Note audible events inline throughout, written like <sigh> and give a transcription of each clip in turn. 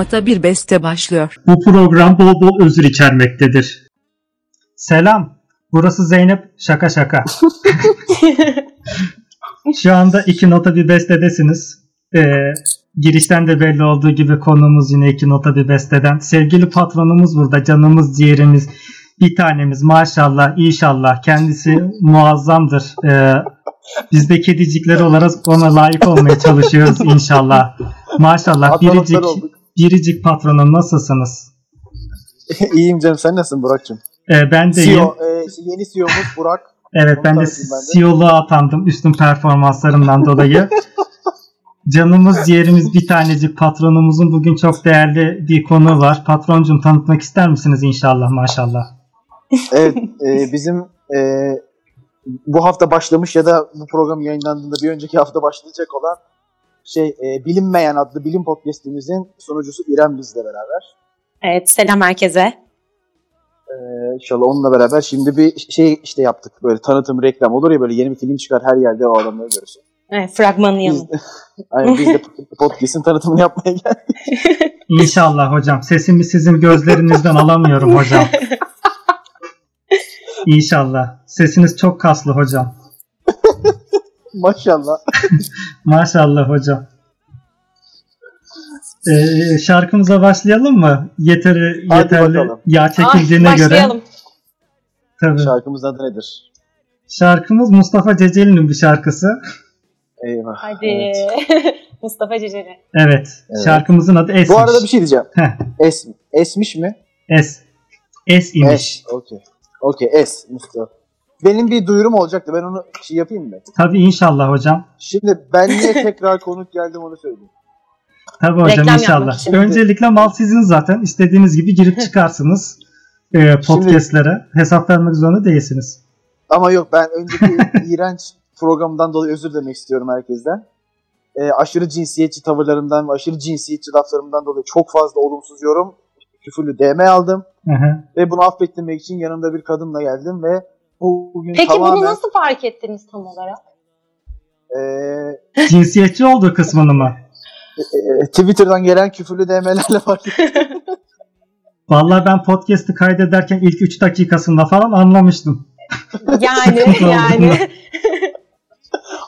2 nota bir beste başlıyor. Bu program bol bol özür içermektedir. Selam. Burası Zeynep. Şaka şaka. <laughs> Şu anda iki nota bir bestedesiniz. Ee, girişten de belli olduğu gibi konumuz yine iki nota bir besteden. Sevgili patronumuz burada. Canımız, ciğerimiz, bir tanemiz maşallah, inşallah. Kendisi muazzamdır. Ee, biz de kedicikler olarak ona layık olmaya çalışıyoruz inşallah. Maşallah. Biricik, olduk. Biricik patronum nasılsınız? <laughs> İyiyim canım sen nasılsın Burak'cığım? Ee, ben de. CEO, e, yeni CEO'muz Burak. <laughs> Evet Onu ben de ben de. CEO'luğa atandım üstün performanslarımdan dolayı. <laughs> Canımız ciğerimiz bir tanecik patronumuzun bugün çok değerli bir konu var. Patroncum tanıtmak ister misiniz inşallah maşallah. Evet e, bizim e, bu hafta başlamış ya da bu program yayınlandığında bir önceki hafta başlayacak olan şey e, Bilinmeyen adlı bilim podcastimizin sunucusu İrem bizle beraber. Evet selam herkese. E, inşallah onunla beraber şimdi bir şey işte yaptık. Böyle tanıtım reklam olur ya böyle yeni bir film çıkar her yerde o adamları görürsün. Evet, fragmanın Biz, yanı. <laughs> Aynen, biz de podcast'in tanıtımını yapmaya geldik. <laughs> İnşallah hocam. Sesimi sizin gözlerinizden alamıyorum hocam. <laughs> İnşallah. Sesiniz çok kaslı hocam. Maşallah. <laughs> Maşallah hocam. Ee, şarkımıza başlayalım mı? Yeteri, Hadi yeterli bakalım. yağ çekildiğine Ay, göre. başlayalım. Tabii. Şarkımızın adı nedir? Şarkımız Mustafa Ceceli'nin bir şarkısı. Eyvah. Hadi. Evet. <laughs> Mustafa Ceceli. Evet. Evet. Şarkımızın adı Esmiş. Bu arada bir şey diyeceğim. Heh, Es, esmiş mi? Es. Es imiş. Es. Okey. Okey. Es. Mustafa. Benim bir duyurum olacaktı. Ben onu şey yapayım mı? Tabii inşallah hocam. Şimdi ben niye tekrar konuk geldim onu söyleyeyim. Tabii hocam Reklam inşallah. için. Öncelikle mal sizin zaten. İstediğiniz gibi girip <laughs> çıkarsınız. e, podcastlere. Hesap vermek zorunda değilsiniz. Ama yok ben önceki <laughs> iğrenç programdan dolayı özür dilemek istiyorum herkesten. Ee, aşırı cinsiyetçi tavırlarımdan ve aşırı cinsiyetçi laflarımdan dolayı çok fazla olumsuz yorum, küfürlü DM aldım. Hı hı. Ve bunu affettirmek için yanımda bir kadınla geldim ve bugün Peki tamamen bunu nasıl fark ettiniz tam olarak? e, Cinsiyetçi olduğu kısmını mı? e, Twitter'dan gelen küfürlü DM'lerle fark ettim. Vallahi ben podcast'ı kaydederken ilk 3 dakikasında falan anlamıştım. Yani yani.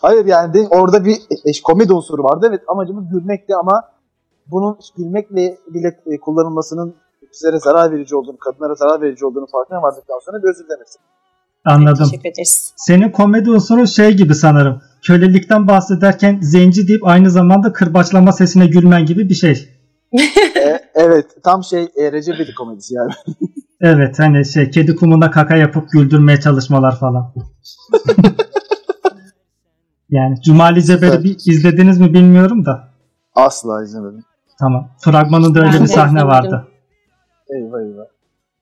Hayır yani de, orada bir e, komedi unsuru vardı. Evet amacımız gülmekti ama bunun gülmekle bile e, kullanılmasının bizlere zarar verici olduğunu, kadınlara zarar verici olduğunu farkına vardıktan sonra bir özür dilemek istedim. Anladım. Teşekkür ederiz. Senin komedi unsuru şey gibi sanırım. Kölelikten bahsederken zenci deyip aynı zamanda kırbaçlama sesine gülmen gibi bir şey. E, evet tam şey e, Recep İvedik komedisi yani. <laughs> Evet hani şey kedi kumuna kaka yapıp güldürmeye çalışmalar falan. <laughs> yani Cumali Ceber'i bir izlediniz mi bilmiyorum da. Asla izlemedim. Tamam. Fragmanında öyle bir sahne vardı. Eyvah eyvah.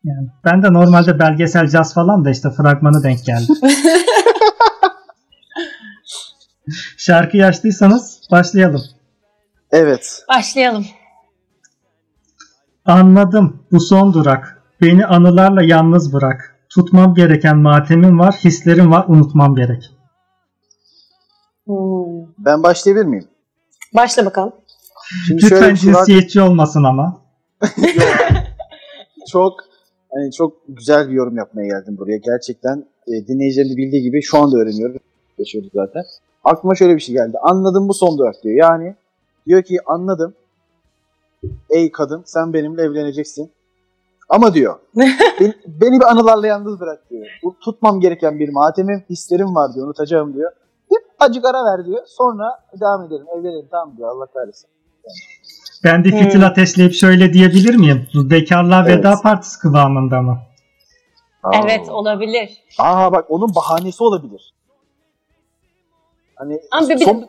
Yani ben de normalde belgesel caz falan da işte fragmanı denk geldi. <laughs> Şarkıyı açtıysanız başlayalım. Evet. Başlayalım. Anladım. Bu son durak. Beni anılarla yalnız bırak. Tutmam gereken matemim var, hislerim var, unutmam gerek. Hmm. Ben başlayabilir miyim? Başla bakalım. Şimdi Lütfen şöyle cinsiyetçi olmasın ama. <laughs> çok hani çok güzel bir yorum yapmaya geldim buraya. Gerçekten e, dinleyicilerin bildiği gibi şu anda öğreniyoruz. Yaşıyoruz zaten. Aklıma şöyle bir şey geldi. Anladım bu son durak diyor. Yani diyor ki anladım. Ey kadın sen benimle evleneceksin. Ama diyor <laughs> beni, beni bir anılarla yalnız bırak diyor. Bu tutmam gereken bir matemim, hislerim var diyor. Unutacağım diyor. Bir acık ara ver diyor. Sonra devam edelim. Evlenelim tamam diyor. Allah kahretsin. Ben bir fitil Hmm. ateşleyip şöyle diyebilir miyim? Bekarlığa Evet. Veda Partisi kıvamında mı? Evet olabilir. Aa bak onun bahanesi olabilir. Hani Ama bir- son-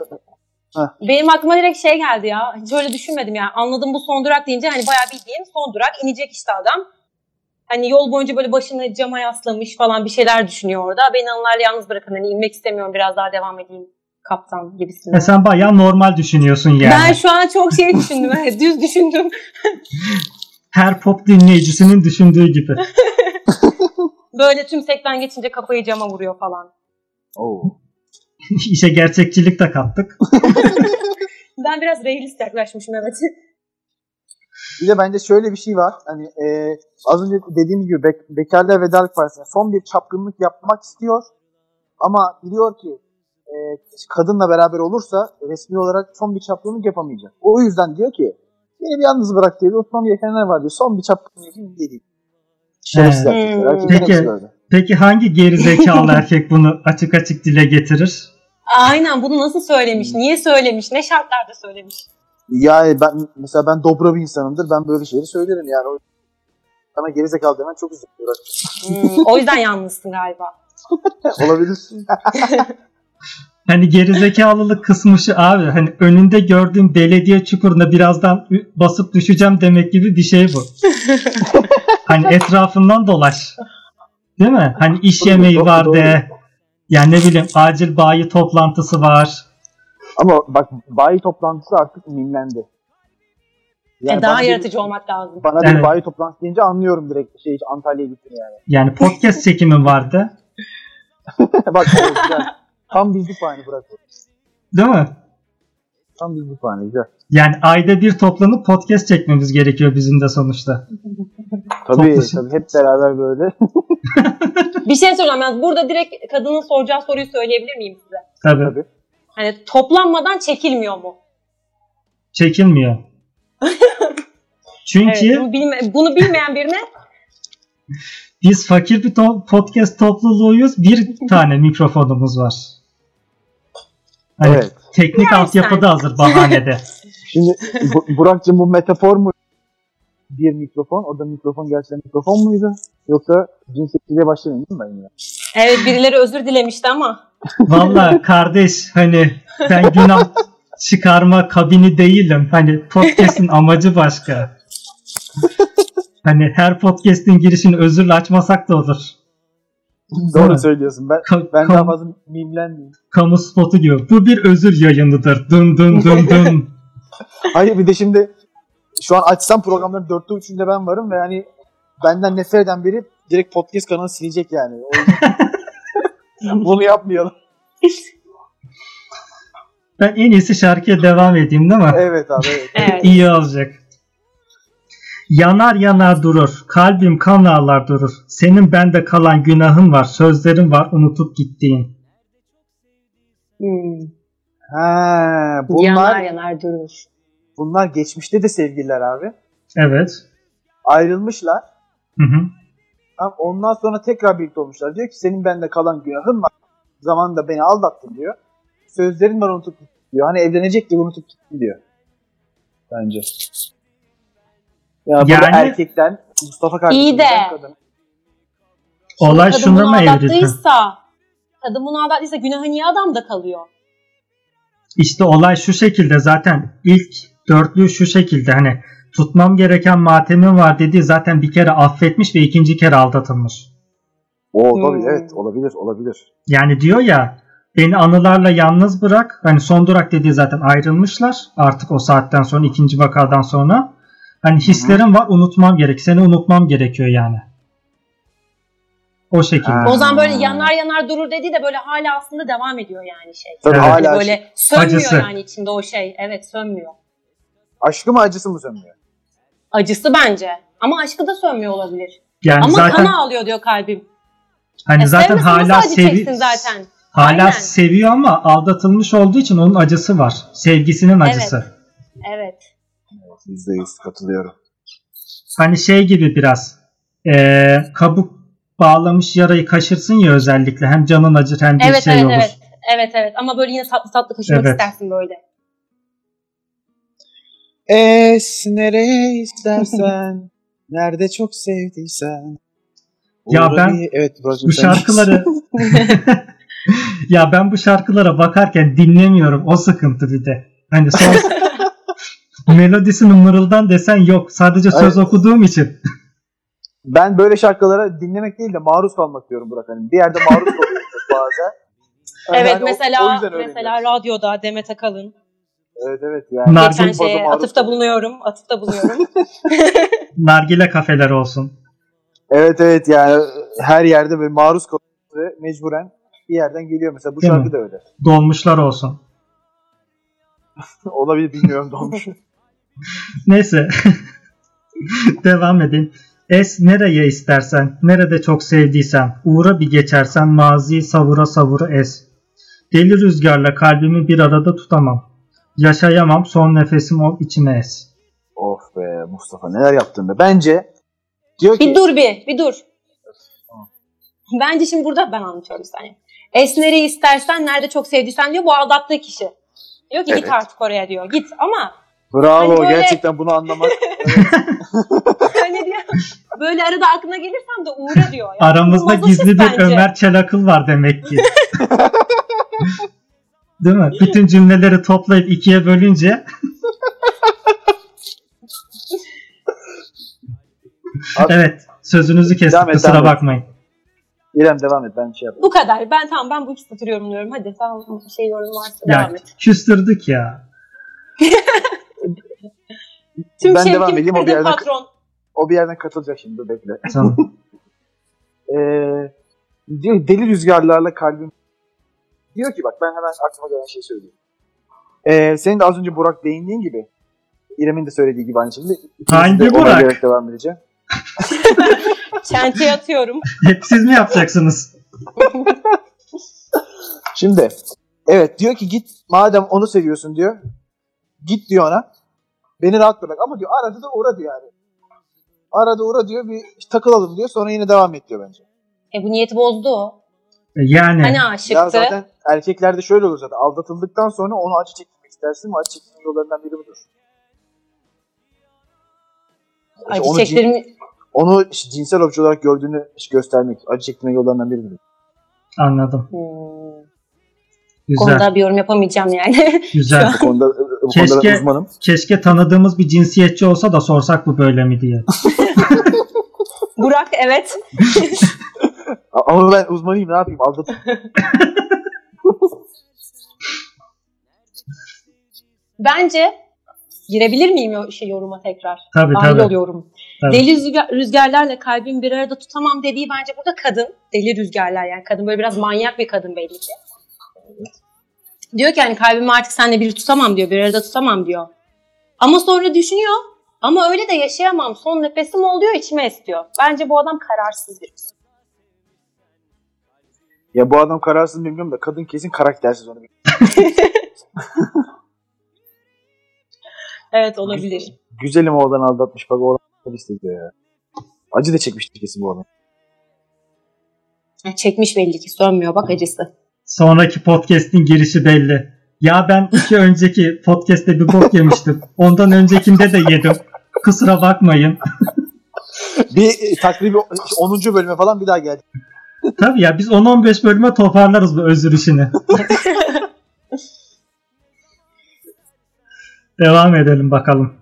Benim aklıma direkt şey geldi ya. Hiç öyle düşünmedim yani. Anladım bu son durak deyince hani bayağı bildiğin son durak. inecek işte adam. Hani yol boyunca böyle başını cama yaslamış falan bir şeyler düşünüyor orada. Beni anılarla yalnız bırakın. Hani inmek istemiyorum biraz daha devam edeyim kaptan gibisinden. E sen bayağı normal düşünüyorsun yani. Ben şu an çok şey düşündüm. düz düşündüm. <laughs> Her pop dinleyicisinin düşündüğü gibi. <laughs> Böyle tümsekten geçince kafayı cama vuruyor falan. Oo. <laughs> İşe gerçekçilik de kattık. Ben biraz realist yaklaşmışım evet. Bir de bence şöyle bir şey var. Hani e, az önce dediğim gibi Bek Bekarlığa Vedalık Partisi'ne son bir çapkınlık yapmak istiyor. Ama biliyor ki e, kadınla beraber olursa resmi olarak son bir çapkınlık yapamayacak. O yüzden diyor ki beni bir yalnız bırak diyor. Unutmam gerekenler var diyor. Son bir çapkınlık yapayım diye değil. Şerefsiz Evet. erkekler. Hmm. Erkeklerin Peki. Peki hangi geri zekalı erkek bunu açık açık dile getirir? Aynen bunu nasıl söylemiş? Niye söylemiş? Ne şartlarda söylemiş? Yani ben mesela ben dobra bir insanımdır. Ben böyle şeyleri söylerim yani. O sana gerizekalı demen çok üzücü. Hmm, o yüzden yalnızsın galiba. <laughs> Olabilir. <laughs> Hani gerizekalılık kısmışı abi hani önünde gördüğüm belediye çukuruna birazdan basıp düşeceğim demek gibi bir şey bu. <laughs> hani etrafından dolaş. Değil mi? Hani iş yemeği var de. Yani ne bileyim acil bayi toplantısı var. Ama bak bayi toplantısı artık mimlendi. Yani E, daha bana bir- yaratıcı olmak lazım. Bana bir Evet. bayi toplantısı deyince anlıyorum direkt şey Antalya'ya gittim yani. Yani podcast çekimi vardı. <laughs> bak güzel. Tam bizlik puanı bırak. Değil mi? Tam bizlik puanı güzel. Yani ayda bir toplanıp podcast çekmemiz gerekiyor bizim de sonuçta. Tabii Toplu- tabii hep beraber böyle. <laughs> Bir şey söyleyeceğim. Yani burada direkt kadının soracağı soruyu söyleyebilir miyim size? Tabii. Tabii. Hani toplanmadan çekilmiyor mu? Çekilmiyor. <laughs> Çünkü Evet, bunu, bilme- bunu bilmeyen birine biz fakir bir to- podcast topluluğuyuz. Bir tane mikrofonumuz var. Hani Evet. teknik Yani altyapı da hazır bahanede. <laughs> Şimdi bu, Burak'cığım bu metafor mu? Bir mikrofon. O da mikrofon gerçekten mikrofon muydu? Yoksa cinsiyetçiliğe başlamayayım değil mi ben yine? evet birileri özür dilemişti ama Valla <laughs> kardeş hani ben günah çıkarma kabini değilim. Hani podcast'in amacı başka. Hani her podcast'in girişini özürle açmasak da olur. Doğru söylüyorsun. Ben Ka- ben kam- daha fazla mimlenmeyeyim. kamu spotu gibi. Bu bir özür yayınıdır. Dın dın dın <laughs> dın. Hayır bir de şimdi şu an açsam programların dörtte üçünde ben varım ve yani benden nefret eden biri direkt podcast kanalı silecek yani. <laughs> Bunu yapmayalım. Ben en iyisi şarkıya devam edeyim değil mi? Evet abi evet. evet. İyi olacak. Yanar yanar durur, kalbim kan ağlar durur. Senin bende kalan günahın var, sözlerin var unutup gittiğin. Hmm. Ha, bunlar Yanar yanar durur. bunlar geçmişte de sevgililer abi. Evet. Ayrılmışlar. Hı hı. Ama ondan sonra tekrar birlikte olmuşlar. Diyor ki senin bende kalan günahın var. Zamanında beni aldattın diyor. Sözlerin var unutup gittin diyor. Hani evlenecek diye unutup gittin diyor. Bence. Ya burada Yani- erkekten Mustafa kardeşim. İyi de. Kadın. Olay bunu mı evrildi? kadın bunu aldattıysa günahı niye adamda kalıyor? İşte olay şu şekilde zaten ilk dörtlü şu şekilde hani tutmam gereken matemim var dediği zaten bir kere affetmiş ve ikinci kere aldatılmış. Oo tabii Hmm. evet olabilir olabilir. Yani diyor ya beni anılarla yalnız bırak. Hani son durak dediği zaten ayrılmışlar. Artık o saatten sonra ikinci vakadan sonra. Hani hislerim var unutmam gerek. Seni unutmam gerekiyor yani. O şekilde. Ha. O zaman böyle yanar yanar durur dediği de böyle hala aslında devam ediyor yani şey. Tabii Evet. hala Böyle sönmüyor Acısı. yani içinde o şey. Evet sönmüyor. aşkı mı acısı mı sönmüyor? Acısı bence. Ama aşkı da sönmüyor olabilir. Yani Ama zaten kan ağlıyor diyor kalbim. hani E, zaten hala sevi zaten. hala Aynen. seviyor ama aldatılmış olduğu için onun acısı var. Sevgisinin acısı. Evet. Yüzde yüz katılıyorum. Hani şey gibi biraz eee, kabuk bağlamış yarayı kaşırsın ya özellikle hem canın acır hem bir Evet şey evet olur. evet. Evet evet ama böyle yine tatlı tatlı kaşımak Evet. istersin böyle. Es nereye istersen, <laughs> nerede çok sevdiysen. Ya Uğra ben bir- evet, Bu şarkıları <laughs> <laughs> ya ben bu şarkılara bakarken dinlemiyorum. O sıkıntı bir de. Hani son melodisini mırıldan desen yok. Sadece söz Evet. okuduğum için. <laughs> Ben böyle şarkılara dinlemek değil de maruz kalmak diyorum Burak. Hani bir yerde maruz kalıyorum <laughs> bazen. Hani Evet hani o- o mesela mesela radyoda Demet Akalın. Evet evet yani. Nar- Geçen Çok fazla şeye atıfta bulunuyorum. Atıfta bulunuyorum. <laughs> Nargile kafeler olsun. Evet evet yani her yerde böyle maruz kalıyoruz ve mecburen bir yerden geliyor. Mesela bu Değil şarkı mi? da öyle. Dolmuşlar olsun. Olabilir bilmiyorum dolmuş. Neyse. <laughs> Devam edeyim. Es nereye istersen, nerede çok sevdiysen, uğra bir geçersen maziyi savura savura es. Deli rüzgarla kalbimi bir arada tutamam. Yaşayamam son nefesim o içime es. Of be Mustafa neler yaptın be. Bence diyor ki Bir dur bir, bir dur. Bence şimdi burada ben anlatıyorum saniye. Es nereyi istersen, nerede çok sevdiysen diyor bu aldattığı kişi. Diyor ki Evet. git artık oraya diyor. Git ama bravo Hani böyle- gerçekten bunu anlamak. <laughs> hani diyor böyle arada aklına gelirsem de uğra diyor. Yani Aramızda gizli bir bence. Ömer Çelakıl var demek ki. <laughs> Değil mi? Bütün cümleleri toplayıp ikiye bölünce Abi, evet sözünüzü kestik Devam et, kusura bakmayın. İrem devam et ben şey yapayım. Bu kadar. Ben tamam ben bu satır yorumluyorum. Hadi tamam şey yorum varsa Ya devam et. küstürdük ya. <laughs> Tüm ben devam edeyim o bir yerden, patron. o bir yerden katılacak şimdi bekle. Tamam. <laughs> Ee, diyor deli rüzgarlarla kalbim diyor ki bak ben hemen aklıma gelen şey söyleyeyim. Ee, senin de az önce Burak değindiğin gibi İrem'in de söylediği gibi aynı şekilde. Hangi de Burak? devam edeceğim. <laughs> Çenteye atıyorum. Hep siz mi yapacaksınız? <laughs> Şimdi evet diyor ki git madem onu seviyorsun diyor. Git diyor ona. Beni rahat bırak ama diyor arada da uğra diyor yani. Arada uğra diyor bir takılalım diyor sonra yine devam et diyor bence. E bu niyeti bozdu o. E, Yani Hani aşıktı. Ya zaten erkeklerde şöyle olur zaten. Aldatıldıktan sonra onu acı çekmek istersin mi? Acı çekmenin yollarından biri budur. İşte Acı onu, cin- çektirimi... onu işte cinsel obje olarak gördüğünü işte göstermek, acı çekmenin yollarından biridir. anladım. Hmm. Bu Güzel. konuda bir yorum yapamayacağım yani. Güzel. <laughs> Bu konuda, bu konuda Keşke- ben uzmanım. Keşke tanıdığımız bir cinsiyetçi olsa da sorsak bu böyle mi diye. <laughs> Burak evet. <laughs> Ama ben uzmanıyım ne yapayım aldat. <laughs> Bence girebilir miyim o şey yoruma tekrar? Tabii Dahil tabii. oluyorum. Tabii. Deli rüzgar, rüzgarlarla kalbimi bir arada tutamam dediği bence burada kadın. Deli rüzgarlar yani kadın böyle biraz manyak bir kadın belli ki. Diyor ki hani kalbimi artık seninle bir tutamam diyor. Bir arada tutamam diyor. Ama sonra düşünüyor. Ama öyle de yaşayamam. Son nefesim oluyor içime istiyor. Bence bu adam kararsız bir. Ya bu adam kararsız bilmiyorum da kadın kesin karaktersiz onu. <laughs> Evet olabilir. Güzelim oradan aldatmış bak oradan hissediyor ya. Acı da çekmiştir kesin bu adam. Çekmiş belli ki sönmüyor bak acısı. Sonraki podcast'in girişi belli. Ya ben iki önceki podcast'te bir bok yemiştim. Ondan öncekinde de yedim. Kusura bakmayın. <laughs> Bir e, takribi 10. bölüme falan bir daha geldi. Tabii ya biz 10-15 bölüme toparlarız bu özür işini. <laughs> Devam edelim bakalım.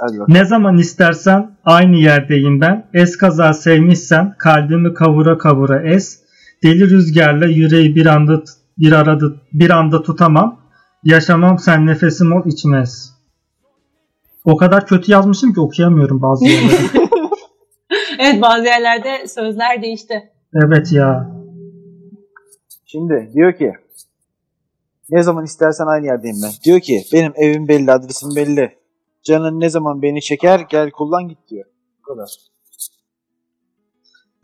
Hadi. Ne zaman istersen aynı yerdeyim ben. Eskaza sevmişsem kalbimi kavura kavura es. Deli rüzgarla yüreği bir anda bir arada bir anda tutamam. Yaşamam sen nefesim ol içime es. O kadar kötü yazmışım ki okuyamıyorum bazı yerleri. <laughs> Evet bazı yerlerde sözler değişti. evet ya. Şimdi diyor ki ne zaman istersen aynı yerdeyim ben. Diyor ki benim evim belli, adresim belli. Canın ne zaman beni çeker gel kullan git diyor. Bu kadar.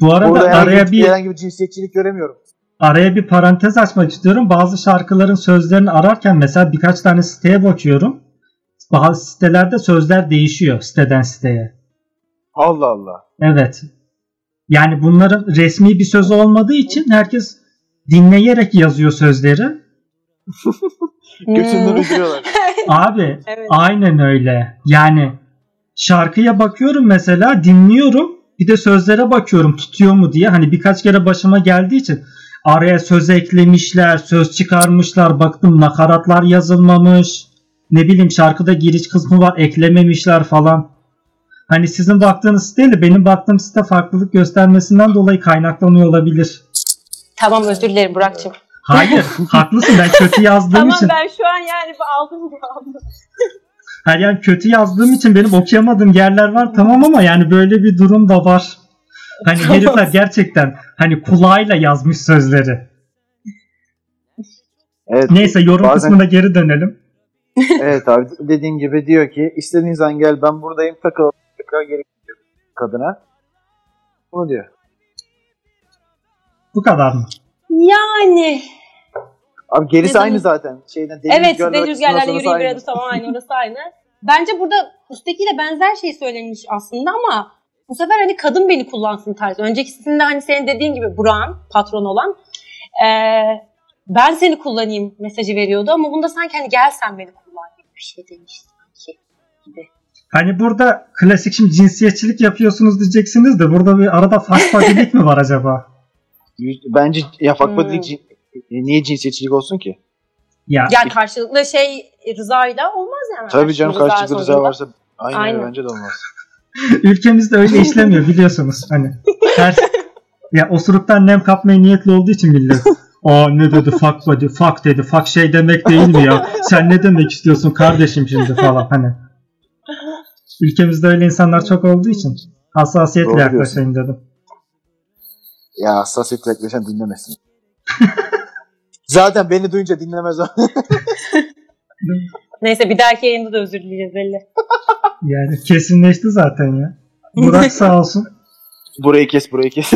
Bu arada Burada araya bir, bir herhangi bir cinsiyetçilik göremiyorum. araya bir parantez açmak istiyorum. Bazı şarkıların sözlerini ararken mesela birkaç tane siteye bakıyorum. Bazı sitelerde sözler değişiyor siteden siteye. Allah Allah. Evet. Yani bunların resmi bir sözü olmadığı için herkes dinleyerek yazıyor sözleri. <laughs> Götünden Hmm. uyduruyorlar. <laughs> Abi Evet. aynen öyle. Yani şarkıya bakıyorum mesela dinliyorum. Bir de sözlere bakıyorum tutuyor mu diye. Hani birkaç kere başıma geldiği için araya söz eklemişler, söz çıkarmışlar. Baktım nakaratlar yazılmamış. Ne bileyim şarkıda giriş kısmı var eklememişler falan. Hani sizin baktığınız siteyle benim baktığım site farklılık göstermesinden dolayı kaynaklanıyor olabilir. Tamam özür dilerim Burak'cığım. Hayır <laughs> haklısın ben kötü yazdığım Tamam için. ben şu an yani aldım aldım. Her yani kötü yazdığım için benim okuyamadığım yerler var tamam ama yani böyle bir durum da var. Hani herifler gerçekten hani kulağıyla yazmış sözleri. Evet, Neyse yorum Bazen- kısmına geri dönelim. evet abi dediğim gibi diyor ki istediğin zaman gel ben buradayım takıl. tekrar gerek yok kadına. Bunu diyor. Bu kadar mı? Yani Abi gerisi aynı zaten. Şeyden deli evet rüzgarlar deli rüzgarlarla aynı. yürüdü tamam aynı orası aynı. Bence burada üsttekiyle benzer şey söylenmiş aslında ama bu sefer hani kadın beni kullansın tarzı. Öncekisinde hani senin dediğin gibi Burak'ın patron olan eee, ben seni kullanayım mesajı veriyordu ama bunda sanki hani gel sen beni kullan gibi bir şey demiş sanki gibi. Hani burada klasik şimdi cinsiyetçilik yapıyorsunuz diyeceksiniz de burada bir arada fasfadilik mi var acaba? <laughs> Bence ya Hmm. E, niye cinsiyetçilik olsun ki? Ya Yani karşılıklı şey rızayla olmaz yani. Tabii canım Rıza karşılıklı rıza varsa öyle, Aynen. bence de olmaz. <laughs> ülkemizde öyle işlemiyor biliyorsunuz. Hani her ya osuruktan nem kapmaya niyetli olduğu için millet. Aa ne dedi fuck body fuck dedi fuck şey demek değil mi ya sen ne demek istiyorsun kardeşim şimdi falan hani. Ülkemizde öyle insanlar çok olduğu için hassasiyetle Doğru yaklaşayım dedim. Ya hassasiyet yaklaşan dinlemesin. <laughs> Zaten beni duyunca dinlemez o. <laughs> Neyse bir dahaki yayında da özür dileyeceğiz belli. <laughs> Yani kesinleşti zaten ya. Burak sağ olsun. <laughs> burayı kes burayı kes.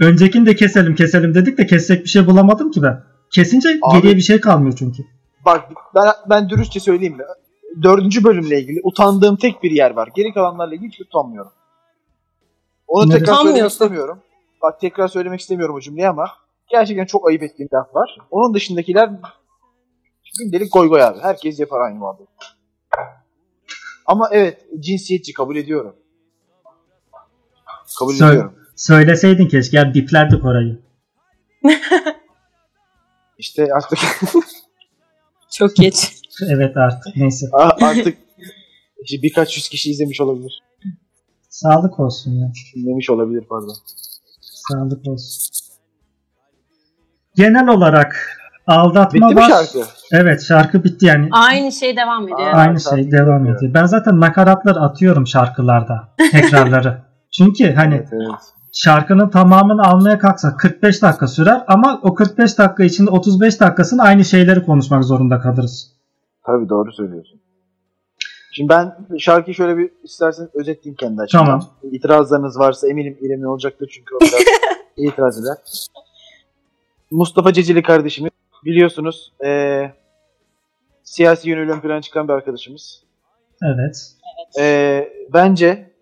Öncekini de keselim keselim dedik de kesecek bir şey bulamadım ki ben. Kesince Abi- geriye bir şey kalmıyor çünkü. Bak ben, ben dürüstçe söyleyeyim mi? Dördüncü bölümle ilgili utandığım tek bir yer var. Geri kalanlarla ilgili hiç utanmıyorum. Onu Neresi? tekrar söylemek istemiyorum. Bak tekrar söylemek istemiyorum o cümleyi ama gerçekten çok ayıp ettiğim laf var. Onun dışındakiler gündelik goy goy abi. Herkes yapar aynı muhabbet. Ama evet cinsiyetçi kabul ediyorum. Kabul Söyle. ediyorum. Söyleseydin keşke ya biplerdik orayı. <laughs> İşte artık <laughs> Çok geç. <laughs> Evet artık neyse. artık işte birkaç yüz kişi izlemiş olabilir. Sağlık olsun ya. Dinlemiş olabilir pardon. Sağlık olsun. Genel olarak aldatma Bitti var. şarkı? Evet şarkı bitti yani. Aynı şey devam ediyor. Aa. Aynı şey devam bitti. ediyor. Ben zaten nakaratlar atıyorum şarkılarda. <laughs> Tekrarları. Çünkü hani Evet, evet. şarkının tamamını almaya kalksak 45 dakika sürer ama o 45 dakika içinde 35 dakikasını aynı şeyleri konuşmak zorunda kalırız. Tabii doğru söylüyorsun. Şimdi ben şarkıyı şöyle bir isterseniz özetleyeyim kendi açımdan. Tamam. İtirazlarınız varsa eminim İrem'in olacaktır çünkü o biraz <laughs> itiraz eder. Mustafa Ceceli kardeşimiz biliyorsunuz eee, siyasi yönüyle ön plana çıkan bir arkadaşımız. Evet. Eee, bence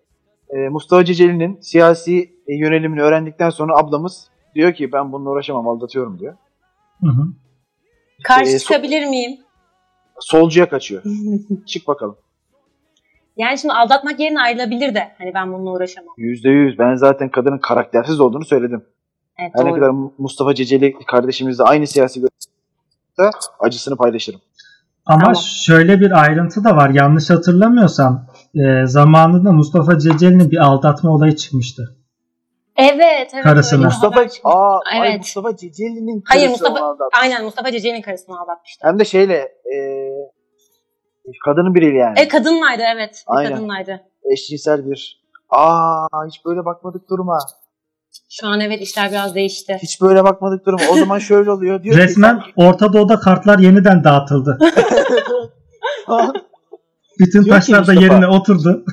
eee, Mustafa Ceceli'nin siyasi e, yönelimini öğrendikten sonra ablamız diyor ki ben bununla uğraşamam aldatıyorum diyor. Hı hı. Karşı Ee, so- çıkabilir miyim? Solcuya kaçıyor. <laughs> Çık bakalım. Yani şimdi aldatmak yerine ayrılabilir de. Hani ben bununla uğraşamam. Yüzde yüz. Ben zaten kadının karaktersiz olduğunu söyledim. Evet, Her ne doğru. kadar Mustafa Ceceli kardeşimizle aynı siyasi görüşte acısını paylaşırım. Ama Tamam. şöyle bir ayrıntı da var. Yanlış hatırlamıyorsam e, zamanında Mustafa Ceceli'nin bir aldatma olayı çıkmıştı. Evet, evet. Bir Mustafa aa ay Evet. Mustafa Ceceli'nin Hayır, karısı Mustafa- onu aldattı. Aynen Mustafa Ceceli'nin karısını aldatmıştı. Hem de şeyle e, kadının biriyle yani. E kadınlaydı evet. Aynen. kadınlaydı. Eşcinsel bir. Aa hiç böyle bakmadık duruma. Şu an evet işler biraz değişti. Hiç böyle bakmadık duruma. O zaman şöyle oluyor. Diyor Resmen ki, Orta Doğu'da kartlar yeniden dağıtıldı. <laughs> Bütün Diyor taşlar da yerine oturdu.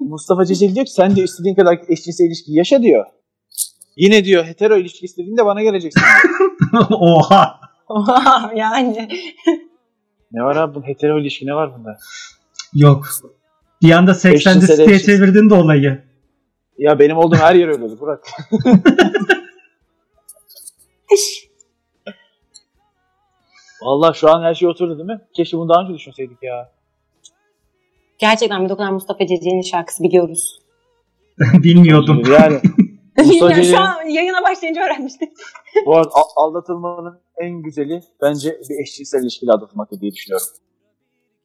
Mustafa Ceceli diyor ki sen de istediğin kadar eşcinsel ilişki yaşa diyor. Yine diyor hetero ilişki istediğinde bana geleceksin. <laughs> diyor. Oha. yani. Ne var abi bu hetero ilişki ne var bunda? Yok. Bir anda 80'de Eşcinsel, siteye eşcinsel. çevirdin de olayı. Ya benim olduğum her yer öyle olur Burak. <laughs> Vallahi şu an her şey oturdu değil mi? Keşke bunu daha önce düşünseydik ya. Gerçekten bir doktor Mustafa Ceceli'nin şarkısı biliyoruz. <laughs> Bilmiyordum. Yani Mustafa yani şu an yayına başlayınca öğrenmiştik. <laughs> bu arada aldatılmanın en güzeli bence bir eşcinsel ilişkiyle aldatılmaktır diye düşünüyorum.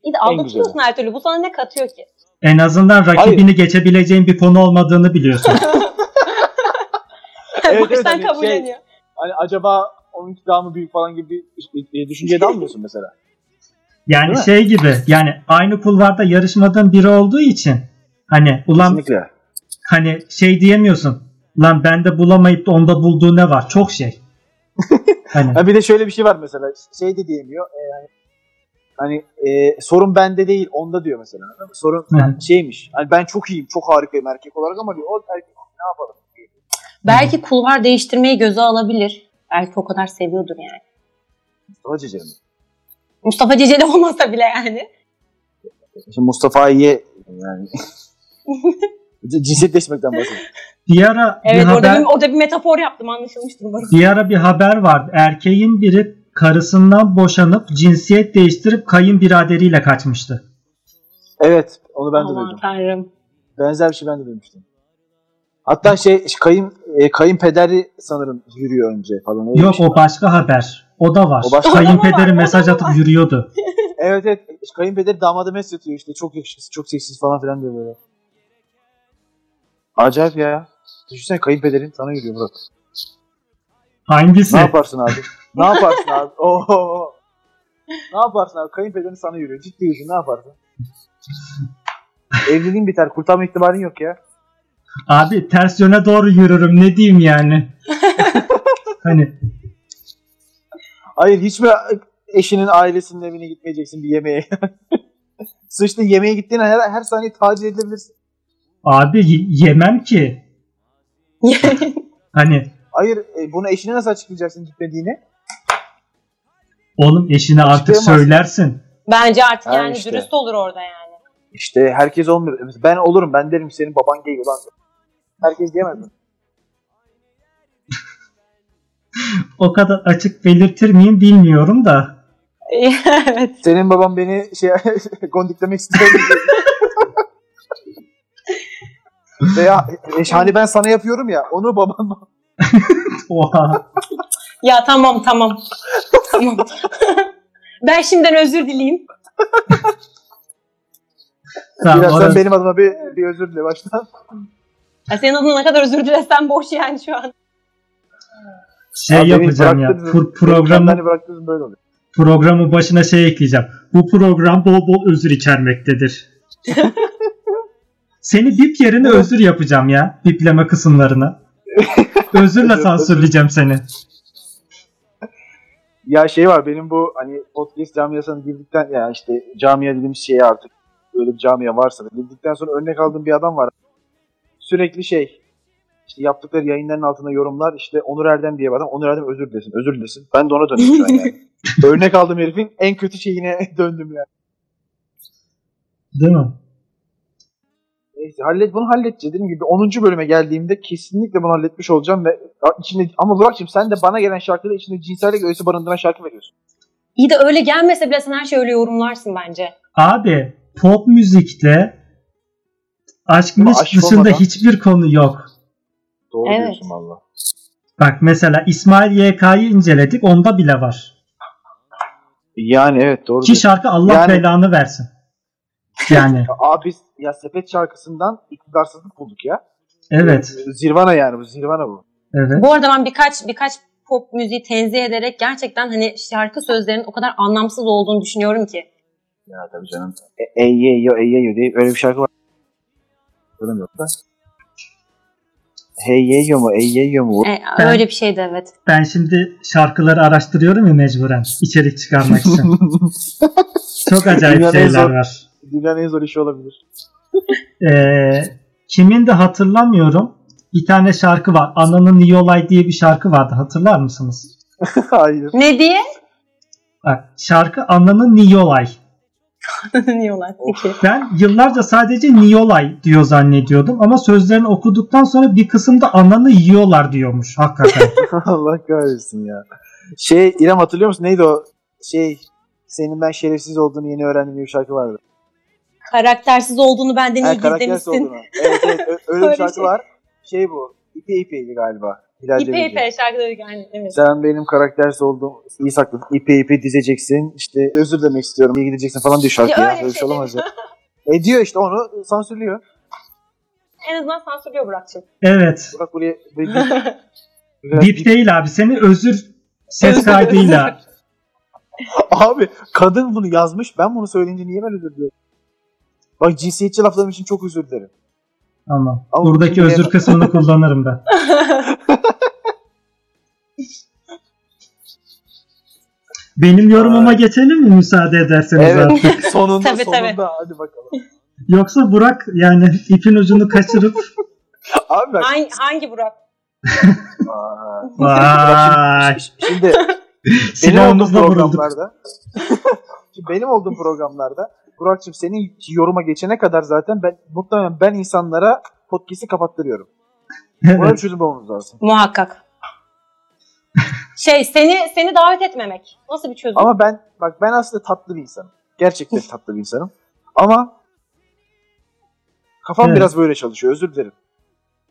İyi de En aldatıyorsun her türlü. Bu sana ne katıyor ki? En azından rakibini geçebileceğin bir konu olmadığını biliyorsun. <laughs> Evet, Baştan evet, hani kabulleniyor. Hani acaba onunki daha mı büyük falan gibi bir, düşünceye dalmıyorsun mesela. Yani Değil mi? şey gibi yani aynı kulvarda yarışmadığın biri olduğu için hani ulan Kesinlikle. hani şey diyemiyorsun. Lan bende bulamayıp da onda bulduğu ne var? Çok şey. <laughs> Hani Ha bir de şöyle bir şey var mesela. Şey de diyemiyor. e, yani Hani e, sorun bende değil onda diyor mesela. Sorun hı. şeymiş. Hani ben çok iyiyim, çok harikayım erkek olarak ama diyor o erkek ne yapalım? Belki kulvar değiştirmeyi göze alabilir. Belki o kadar seviyordur yani. Mustafa Ceceli mi? Mustafa Ceceli olmasa bile yani. Şimdi Mustafa'yı yani <laughs> cinsiyetleşmekten bahsediyor. Bir ara bir Evet orada haber bir, orada bir metafor yaptım anlaşılmıştır umarım. bir ara bir haber vardı. Erkeğin biri karısından boşanıp cinsiyet değiştirip kayınbiraderiyle kaçmıştı. Evet, onu ben de Aman duydum. tanrım. Benzer bir şey ben de duymuştum. Hatta şey kayın e, kayınpederi sanırım yürüyor önce falan. öyle bir Yok şey. o başka haber. O da var. O başka- Kayınpederi var, mesaj atıp var. yürüyordu. Evet evet. Kayınpeder damadı mesaj atıyor işte. Çok yakışıklı, çok seksiz falan filan diyor böyle. Acayip ya. Düşünsene kayınpederin sana yürüyor Murat. Hangisi? Ne yaparsın abi? ne yaparsın abi? Oo. Ne yaparsın abi? Kayınpederin sana yürüyor. Ciddi düşün ne yaparsın? Evliliğin biter. Kurtarma ihtimalin yok ya. Abi ters yöne doğru yürürüm. Ne diyeyim yani? <laughs> hani Hayır hiç mi eşinin ailesinin evine gitmeyeceksin bir yemeğe? <laughs> Sıçtın yemeğe gittiğin her, her saniye taciz edilebilirsin. Abi yemem ki. <laughs> Hani Hayır e, bunu eşine nasıl açıklayacaksın gitmediğini? oğlum eşine artık söylersin. Bence artık Ha, yani işte. dürüst olur orada yani. İşte herkes olmuyor. Mesela Ben olurum ben derim senin baban gay ulan. Herkes diyemez mi? <laughs> O kadar açık belirtir miyim bilmiyorum da. <laughs> evet. Senin baban beni şey gondiklemek istiyor. Veya e, hani ben sana yapıyorum ya onu baban <laughs> Oha. Ya tamam tamam. tamam. <laughs> ben şimdiden özür dileyeyim. Tamam, Biraz sen benim adıma bir, bir özür dile baştan. Ya senin adına ne kadar özür dilesen boş yani şu an. şey Abi yapacağım ya. Pro- programı böyle oluyor. programın başına şey ekleyeceğim. Bu program bol bol özür içermektedir. <laughs> Seni bip yerine özür yapacağım ya. Bipleme kısımlarını. <laughs> Özürle Özür- sansürleyeceğim seni. Ya şey var benim bu hani podcast camiasına girdikten ya işte camia dediğimiz şeye artık böyle bir camia varsa da girdikten sonra örnek aldığım bir adam var. Sürekli şey işte yaptıkları yayınların altında yorumlar işte Onur Erdem diye bir adam Onur Erdem özür dilesin özür dilesin. Ben de ona dönüyorum şu an yani. <laughs> örnek aldığım herifin en kötü şeyine <laughs> döndüm yani. Değil mi? Neyse hallet, bunu halledeceğiz. Dediğim gibi 10. bölüme geldiğimde kesinlikle bunu halletmiş olacağım ve içinde ama Burak'cığım sen de bana gelen şarkıda içinde cinsellik öğesi barındıran şarkı veriyorsun. İyi de öyle gelmese bile sen her şeyi öyle yorumlarsın bence. Abi pop müzikte aşk aşk dışında olmadan- hiçbir konu yok. Doğru Evet. diyorsun valla. Bak mesela İsmail YK'yı inceledik onda bile var. Yani evet doğru Ki diyorsun. şarkı Allah Yani- belanı versin. Yani <laughs> Abi ya sepet şarkısından iktidarsızlık bulduk ya. evet Zirvana yani bu zirvana bu. evet. Bu arada ben birkaç birkaç pop müziği tenzih ederek gerçekten hani şarkı sözlerinin o kadar anlamsız olduğunu düşünüyorum ki. Ya tabii canım. E, ey ye yo ey ye yo diye öyle bir şarkı var. Öyle mi yoksa? Hey ye yo mu ey ye yo mu? E, Ben- Öyle bir şeydi evet. Ben şimdi şarkıları araştırıyorum ya mecburen içerik çıkarmak için. <laughs> Çok acayip şeyler var. Dünyanın en zor işi olabilir. Ee, kimin de hatırlamıyorum. Bir tane şarkı var. Ananın iyi olay diye bir şarkı vardı. Hatırlar mısınız? <laughs> Hayır. Ne diye? Bak şarkı Ananın Niyolay. Diyorlar. Peki. Ben yıllarca sadece Niyolay diyor zannediyordum ama sözlerini okuduktan sonra bir kısımda ananı yiyorlar diyormuş hakikaten. <laughs> Allah kahretsin ya. Şey İrem hatırlıyor musun? Neydi o? Şey senin ben şerefsiz olduğunu yeni öğrendiğim bir şarkı vardı. Karaktersiz olduğunu benden iyi gizlemişsin. Evet evet öyle bir şarkı şey. var. Şey bu. İpe ipeydi galiba. Hilal İpe ipe şarkıları yani evet. Sen benim karaktersiz olduğum iyi sakladın. İpe ipe dizeceksin. İşte özür demek istiyorum. İyi gideceksin falan diyor şarkı Ya ya. öyle şey şey olamaz ya. <laughs> E diyor işte onu sansürlüyor. En azından sansürlüyor Burak'cığım. evet. Bırak buraya. buraya <laughs> bip- değil abi. Seni özür ses kaydıyla. <laughs> Abi kadın bunu yazmış. Ben bunu söyleyince niye ben özür diliyorum? Bak cinsiyetçi laflarım için çok özür dilerim. Tamam. Ama Buradaki özür kısmını kullanırım ben. <laughs> Benim yorumuma Aa. geçelim mi müsaade ederseniz Evet. artık? <laughs> sonunda Tabii, tabii. sonunda hadi bakalım. Yoksa Burak yani ipin ucunu kaçırıp <laughs> Abi bak. Hangi, hangi Burak? Aa, vay Şimdi benim olduğum programlarda benim olduğum programlarda Burak'cığım senin yoruma geçene kadar zaten ben muhtemelen ben insanlara podcast'i kapattırıyorum. Buna bir <laughs> çözüm bulmamız lazım. Muhakkak. Şey seni seni davet etmemek. Nasıl bir çözüm? Ama ben bak ben aslında tatlı bir insanım. Gerçekten tatlı bir insanım. Ama kafam Evet. biraz böyle çalışıyor. Özür dilerim.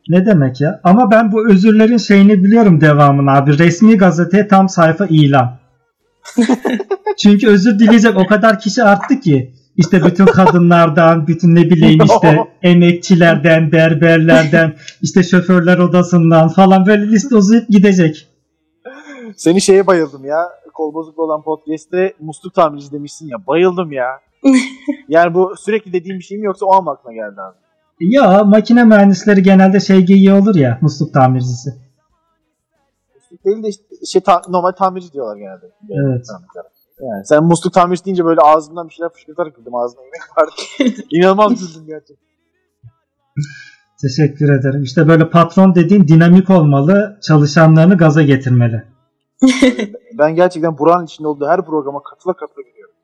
Ne demek ya? Ama ben bu özürlerin şeyini biliyorum devamını abi. Resmi gazeteye tam sayfa ilan. <laughs> Çünkü özür dileyecek o kadar kişi arttı ki. İşte bütün kadınlardan, bütün ne bileyim işte <laughs> emekçilerden, berberlerden, işte şoförler odasından falan böyle liste uzayıp gidecek. Seni şeye bayıldım ya. Kol bozuklu olan podcast'te musluk tamirci demişsin ya. Bayıldım ya. <laughs> yani bu sürekli dediğim bir şey mi yoksa o an mı aklına geldi abi? Ya makine mühendisleri genelde şey geyiği olur ya musluk tamircisi. Musluk değil de işte, şey, ta- normal tamirci diyorlar genelde. Evet. Yani sen musluk tamirci deyince böyle ağzımdan bir şeyler fışkırtarak güldüm. Ağzına yemek vardı. <laughs> İnanılmaz güldüm gerçekten. Teşekkür ederim. İşte böyle patron dediğin dinamik olmalı, çalışanlarını gaza getirmeli. <laughs> Ben gerçekten Burak'ın içinde olduğu her programa katıla katıla gidiyorum.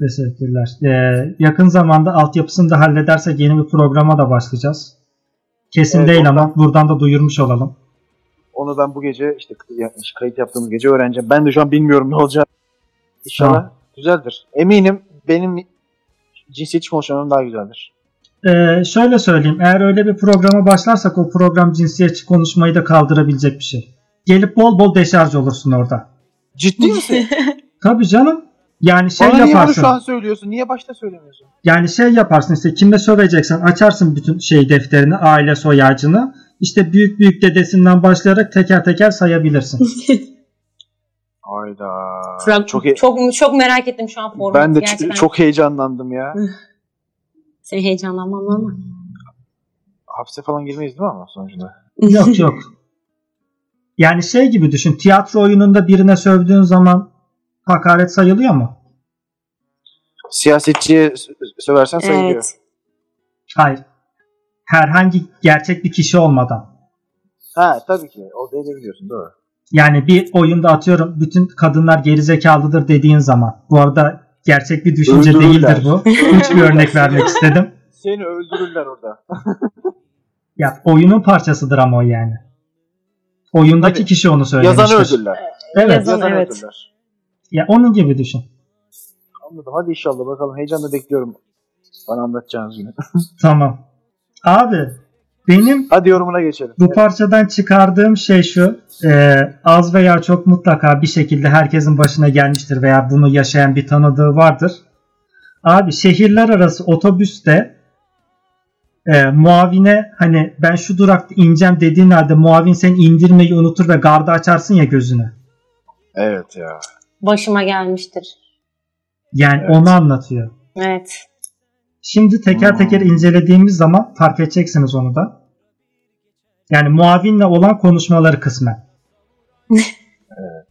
Teşekkürler. Ee, yakın zamanda altyapısını da halledersek yeni bir programa da başlayacağız. Kesin Evet, değil ondan- ama buradan da duyurmuş olalım. Onu ben bu gece işte kayıt yaptığımız gece öğreneceğim. Ben de şu an bilmiyorum ne olacak. İnşallah Tamam. güzeldir. Eminim benim cinsiyetçi konuşmam daha güzeldir. Ee, şöyle söyleyeyim. Eğer öyle bir programa başlarsak o program cinsiyetçi konuşmayı da kaldırabilecek bir şey. Gelip bol bol deşarj olursun orada. Ciddi misin? <laughs> Tabii canım. Yani şey Bana niye bunu yaparsın. şu an söylüyorsun? Niye başta söylemiyorsun? Yani şey yaparsın işte kimle söveceksen açarsın bütün şey defterini, aile soy ağacını. İşte büyük büyük dedesinden başlayarak teker teker sayabilirsin. <laughs> Hayda. Frank, çok çok, he- çok merak ettim şu an formatı. ben de gerçekten. çok heyecanlandım ya. Senin heyecanlanman ama. Hapse falan girmeyiz değil mi ama sonuçta? yok yok. Yani şey gibi düşün. Tiyatro oyununda birine sövdüğün zaman hakaret sayılıyor mu? Siyasetçiye s- söversen sayılıyor. Evet. Hayır. Herhangi gerçek bir kişi olmadan. Ha tabii ki. O da biliyorsun doğru. Yani bir oyunda atıyorum bütün kadınlar gerizekalıdır dediğin zaman. Bu arada gerçek bir düşünce Öldürürler. değildir bu. Üç bir örnek <laughs> vermek istedim. Seni öldürürler orada. <laughs> Ya oyunun parçasıdır ama o yani. Oyundaki Tabii. kişi onu söylemiştir. Yazanı öldürürler. Evet. Yazan- Yazanı evet. öldürürler. Ya onun gibi düşün. Anladım. Hadi inşallah bakalım. Heyecanla bekliyorum. Bana anlatacağınız günü. <laughs> Tamam. Abi benim Hadi yorumuna geçelim. bu parçadan çıkardığım şey şu. e, az veya çok mutlaka bir şekilde herkesin başına gelmiştir veya bunu yaşayan bir tanıdığı vardır. Abi şehirler arası otobüste e, muavine hani ben şu durakta ineceğim dediğin halde muavin seni indirmeyi unutur ve gardı açarsın ya gözünü. Evet ya. Başıma gelmiştir. Yani Evet. onu anlatıyor. Evet. Şimdi teker Hmm. teker incelediğimiz zaman fark edeceksiniz onu da. Yani muavinle olan konuşmaları kısmen. <laughs>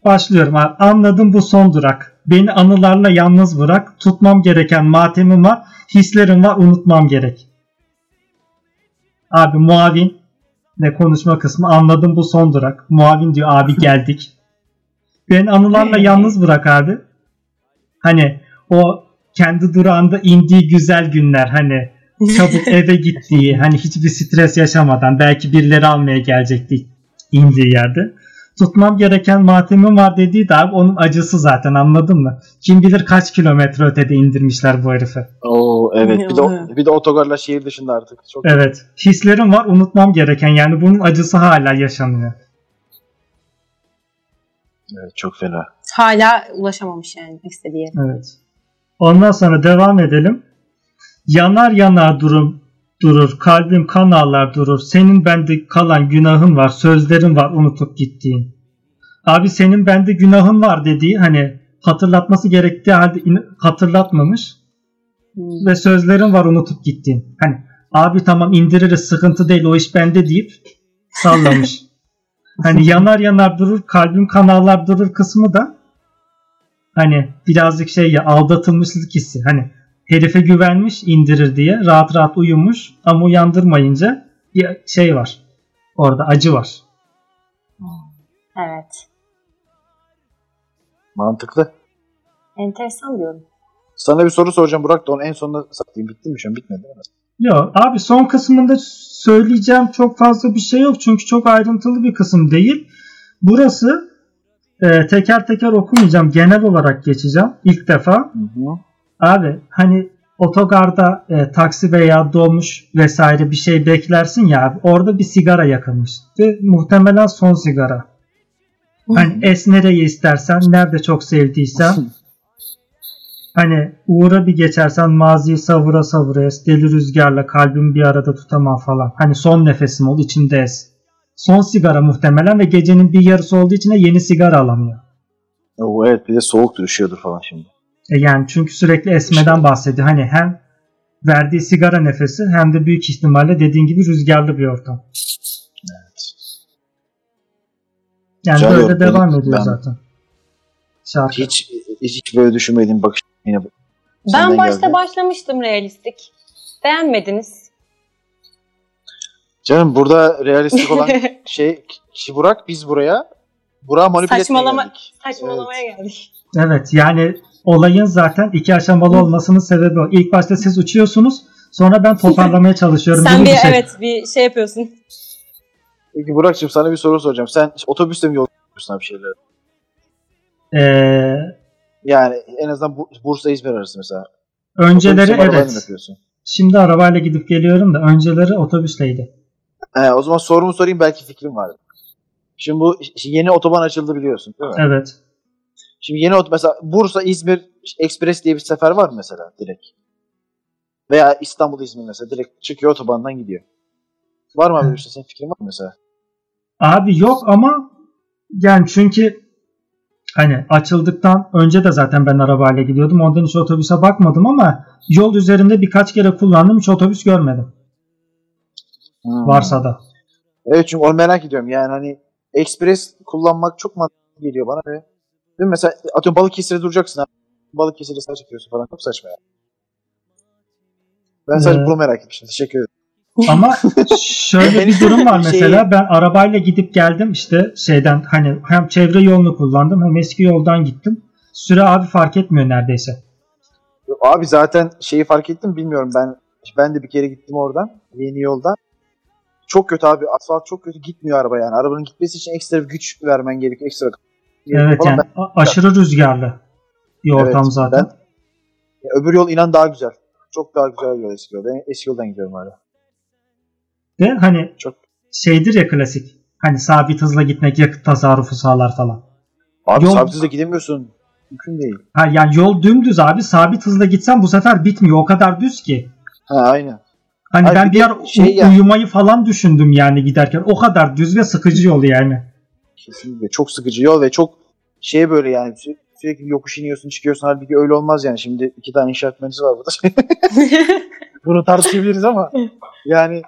Başlıyorum abi. Anladım bu son durak. Beni anılarla yalnız bırak. Tutmam gereken matemim var. Hislerim var. Unutmam gerek. Abi muavin ne konuşma kısmı anladım bu son durak. Muavin diyor abi geldik. <laughs> Beni anılarla yalnız bırak abi. Hani o kendi durağında indiği güzel günler hani <laughs> çabuk eve gittiği hani hiçbir stres yaşamadan belki birileri almaya gelecekti indiği yerde. Tutmam gereken matemim var dediği de abi onun acısı zaten anladın mı? Kim bilir kaç kilometre ötede indirmişler bu herifi. Oo evet. Bir de, o- bir de otogarlar şehir dışında artık. Çok Evet. Hislerim var unutmam gereken yani bunun acısı hala yaşanıyor. Evet, çok fena. Hala ulaşamamış yani istediği yere. Evet. Ondan sonra devam edelim. Yanar yanar durum durur. Kalbim kan ağlar durur. Senin bende kalan günahın var. Sözlerin var unutup gittiğin. Abi senin bende günahın var dediği hani hatırlatması gerektiği halde hatırlatmamış Hmm. ve sözlerin var unutup gittiğin. Hani abi tamam indiririz sıkıntı değil o iş bende deyip sallamış. <laughs> hani yanar yanar durur kalbim kan ağlar durur kısmı da hani birazcık şey ya aldatılmışlık hissi. Hani herife güvenmiş indirir diye rahat rahat uyumuş ama uyandırmayınca bir şey var. Orada acı var. Evet. Mantıklı. Enteresan diyorum. Sana bir soru soracağım Burak da onu en sonunda satayım. Bitti mi şu an? Bitmedi mi? Yok abi son kısmında söyleyeceğim çok fazla bir şey yok çünkü çok ayrıntılı bir kısım değil. Burası e, teker teker okumayacağım genel olarak geçeceğim ilk defa. Hı hı. Abi hani otogarda e, taksi veya dolmuş vesaire bir şey beklersin ya abi orada bir sigara yakılmış ve muhtemelen son sigara. Hani es nereyi istersen nerede çok sevdiysen hani uğra bir geçersen maziyi savura savura es deli rüzgarla kalbimi bir arada tutamam falan. Hani son nefesim ol içinde es. Son sigara muhtemelen ve gecenin bir yarısı olduğu için de yeni sigara alamıyor. Oo, evet bir de soğuktur üşüyordur falan şimdi. E yani çünkü sürekli esmeden bahsediyor. Hani hem verdiği sigara nefesi hem de büyük ihtimalle dediğin gibi rüzgarlı bir ortam. Yani Güzel böyle devam Ben- ediyor ben- zaten. Şarkı. Hiç, hiç, hiç böyle düşünmedim bakış yine Ben başta geldi. başlamıştım realistik. Beğenmediniz. Canım burada realistik olan <laughs> şey kişi Burak biz buraya Burak'ı manipüle Saçmalama- geldik. Saçmalamaya geldik. Evet yani olayın zaten iki aşamalı olmasının sebebi o. İlk başta siz uçuyorsunuz sonra ben toparlamaya çalışıyorum. Sen gibi bir şey. evet bir şey yapıyorsun. Peki Burak'cığım sana bir soru soracağım. Sen otobüste mi yol yapıyorsun bir şeyler? Ee, Yani en azından Bu- Bursa İzmir arası mesela. önceleri mı evet. Şimdi arabayla gidip geliyorum da önceleri otobüsleydi. He, o zaman sorumu sorayım belki fikrim var. Şimdi bu şimdi yeni otoban açıldı biliyorsun değil mi? Evet. Şimdi yeni ot mesela Bursa İzmir Express diye bir sefer var mı mesela direkt? Veya İstanbul İzmir mesela direkt çıkıyor otobandan gidiyor. Var mı abi bir şey? Senin fikrin var mı mesela? Abi yok ama yani çünkü hani açıldıktan önce de zaten ben arabayla gidiyordum. Ondan hiç otobüse bakmadım ama yol üzerinde birkaç kere kullandım. Hiç otobüs görmedim. Hmm. Varsa da. Evet çünkü onu merak ediyorum. Yani hani Express kullanmak çok mantıklı geliyor bana ve değil mi? Mesela atıyorum Balıkesir'de duracaksın abi. Balıkesir'de saç çekiyorsun falan. Çok saçma ya. Ben sadece Ee, bunu merak etmiştim. Teşekkür ederim. Ama <laughs> şöyle bir durum var Şey- mesela. Ben arabayla gidip geldim işte şeyden hani hem çevre yolunu kullandım hem eski yoldan gittim. Süre abi fark etmiyor neredeyse. Abi zaten şeyi fark ettim bilmiyorum ben ben de bir kere gittim oradan yeni yoldan. Çok kötü abi asfalt çok kötü gitmiyor araba yani. Arabanın gitmesi için ekstra bir güç vermen gerekiyor. Ekstra Evet falan. yani a- aşırı rüzgarlı bir ortam Evet, zaten. ben- Ben- öbür yol inan daha güzel. Çok daha güzel yol eski yol. Ben eski yoldan gidiyorum hala. Ve hani Çok- şeydir ya klasik. Hani sabit hızla gitmek yakıt tasarrufu sağlar falan. Abi Yol- sabit hızla gidemiyorsun. Mümkün değil. Ha yani yol dümdüz abi sabit hızla gitsen bu sefer bitmiyor. O kadar düz ki. Ha aynen. Hani Abi ben bir ara şey u- yani- uyumayı falan düşündüm yani giderken. O kadar düz ve sıkıcı yol yani. Kesinlikle. Çok sıkıcı yol ve çok şey böyle yani sü- sürekli yokuş iniyorsun çıkıyorsun. Halbuki öyle olmaz yani. Şimdi iki tane inşaat mühendisi var burada. <laughs> Bunu tartışabiliriz ama yani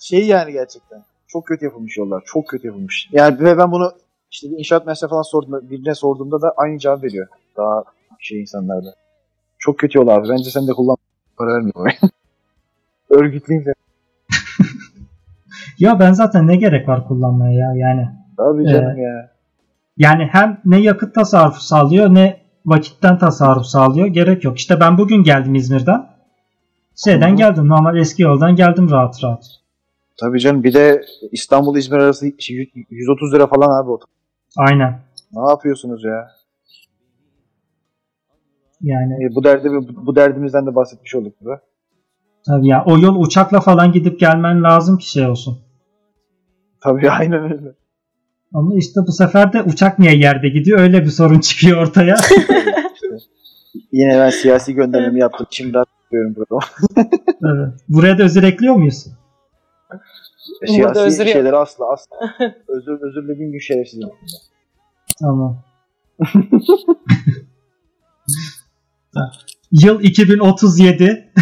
şey yani gerçekten. Çok kötü yapılmış yollar. Çok kötü yapılmış. Yani ve ben bunu işte bir inşaat mühendisine falan sorduğumda, birine sorduğumda da aynı cevap veriyor. Daha şey insanlarda. Çok kötü yol abi. Bence sen de kullan. Para vermiyor. Örgütleyeyim seni. <laughs> Ya ben zaten ne gerek var kullanmaya ya yani. Abi Ee, canım ya. Yani hem ne yakıt tasarrufu sağlıyor ne vakitten tasarruf sağlıyor. Gerek yok. İşte ben bugün geldim İzmir'den. Şeyden Hı geldim. Normal eski yoldan geldim rahat rahat. Tabii canım bir de İstanbul İzmir arası şey, 130 lira falan abi o. Aynen. Ne yapıyorsunuz ya? Yani E, bu derdi bu derdimizden de bahsetmiş olduk burada. Tabii ya o yol uçakla falan gidip gelmen lazım ki şey olsun. Tabii <laughs> aynen öyle. Ama işte bu sefer de uçak niye yerde gidiyor öyle bir sorun çıkıyor ortaya. <laughs> Yine ben siyasi göndermemi yaptım. Şimdi rahat ediyorum burada. evet. Buraya da özür ekliyor muyuz? siyasi özür yok. şeyleri asla asla. <laughs> özür özür dediğim gün şerefsizim. Tamam. Yıl 2037.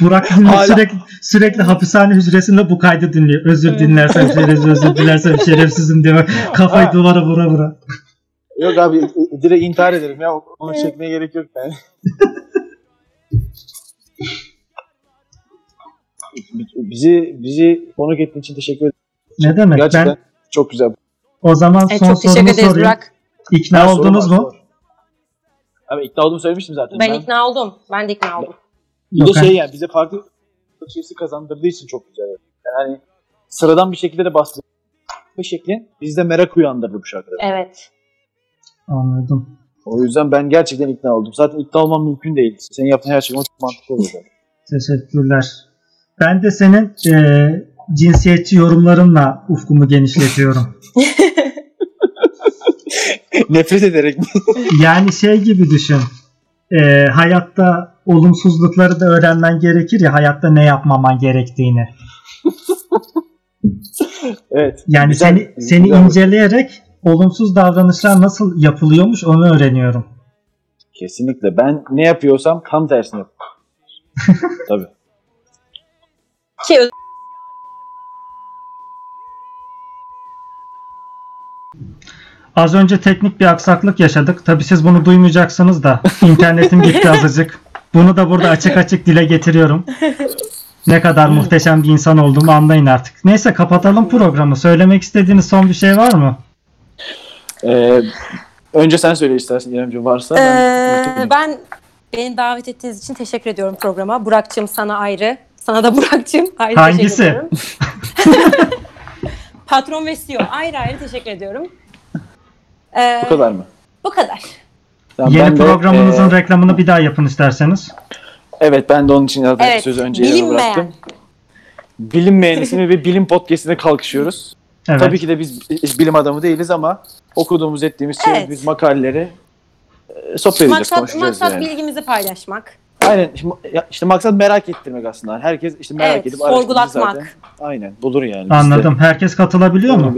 Burak dinle Hala- sürekli sürekli hapishane hücresinde bu kaydı dinliyor. Özür Evet. dilersem <laughs> şerefsiz, özür dilersem şerefsizim diye kafayı Ha. duvara vura vura. Yok abi e, direkt intihar ederim ya. Onu çekmeye gerek yok yani. bizi bizi konuk ettiğin için teşekkür ederim. Ne demek? Gerçekten Ben çok güzel. o zaman Evet, son çok teşekkür sorumu sorayım. Burak. İkna Ha, sorun oldunuz mu? sor. Abi ikna olduğumu söylemiştim zaten. Ben ikna oldum. Ben de ikna oldum. Bir de şey yani bize farklı bakış açısı kazandırdığı için çok güzel. Yani hani sıradan bir şekilde de bastırdı. Bir şekli bizde merak uyandırdı bu şarkıda. Evet. Anladım. O yüzden ben gerçekten ikna oldum. Zaten ikna olmam mümkün değil. Senin yaptığın her şey çok mantıklı oluyor. <laughs> Teşekkürler. Ben de senin e, cinsiyetçi yorumlarınla ufkumu genişletiyorum. <laughs> <laughs> Nefret ederek mi? Yani şey gibi düşün. E, hayatta olumsuzlukları da öğrenmen gerekir ya hayatta ne yapmaman gerektiğini. <laughs> evet. Yani Güzel, seni seni güzel. inceleyerek olumsuz davranışlar nasıl yapılıyormuş onu öğreniyorum. Kesinlikle. Ben ne yapıyorsam tam tersini yapıyorum. <laughs> Tabii. Ki Az önce teknik bir aksaklık yaşadık. Tabii siz bunu duymayacaksınız da <laughs> internetim gitti azıcık. Bunu da burada <laughs> açık açık dile getiriyorum. Ne kadar muhteşem bir insan olduğumu anlayın artık. Neyse kapatalım programı. Söylemek istediğiniz son bir şey var mı? Ee, önce sen söyle istersen İremciğim varsa. Ee, ben beni davet ettiğiniz için teşekkür ediyorum programa. Burak'cığım sana ayrı. Sana da Burak'cığım ayrı Hangisi? teşekkür ediyorum. <laughs> Patron ve CEO ayrı ayrı teşekkür ediyorum. Ee, Bu kadar mı? Bu kadar. Tamam, Yeni ben de, programınızın e, reklamını bir daha yapın isterseniz. Evet ben de onun için zaten Evet, sözü önce bilinmeyen. bıraktım. Bilinmeyen <laughs> ismi ve bilim podcastine kalkışıyoruz. Evet. Tabii ki de biz bilim adamı değiliz ama okuduğumuz ettiğimiz Evet. çevirdiğimiz makaleleri e, sohbet edeceğiz, Maksat, konuşacağız maksat yani. bilgimizi paylaşmak. Aynen. Şimdi, işte maksat merak ettirmek aslında. Herkes işte merak Evet, edip araştırır sorgulatmak. zaten. Aynen. Bulur yani. Biz Anladım. Herkes katılabiliyor öyle mu?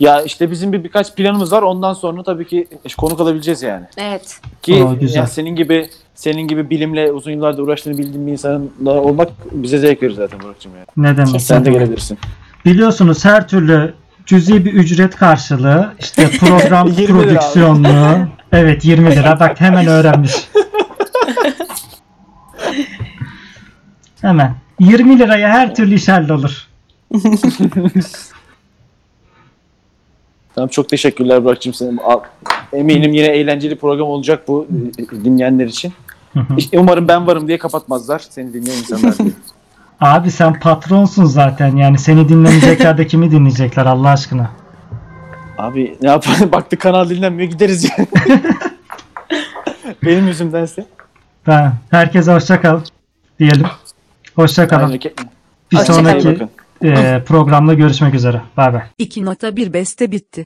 Ya işte bizim bir birkaç planımız var. Ondan sonra tabii ki konuk alabileceğiz yani. Evet. Ki Aa, güzel. ya senin gibi senin gibi bilimle uzun yıllardır uğraştığını bildiğin bir insanla olmak bize zevk verir zaten Burak'cığım yani. Ne demek? Sen de gelebilirsin. Biliyorsunuz her türlü cüzi bir ücret karşılığı işte <laughs> program 20 lira abi. prodüksiyonlu. Evet 20 lira bak hemen öğrenmiş. <laughs> hemen. 20 liraya her türlü iş hallolur. <laughs> Tamam çok teşekkürler Burak'cığım. Senin, eminim yine eğlenceli program olacak bu e, dinleyenler için. Hı hı. İşte Umarım ben varım diye kapatmazlar seni dinleyen insanlar diye. <laughs> Abi sen patronsun zaten yani seni dinlemeyecekler <laughs> de kimi dinleyecekler Allah aşkına. Abi ne yapalım <laughs> baktık kanal dinlenmiyor gideriz yani. Benim yüzümdense. Ben herkese hoşça kal diyelim. Hoşça kalın. Bir Hoşça sonraki. E, programda görüşmek üzere. Bay bay. 2.1 beste bitti.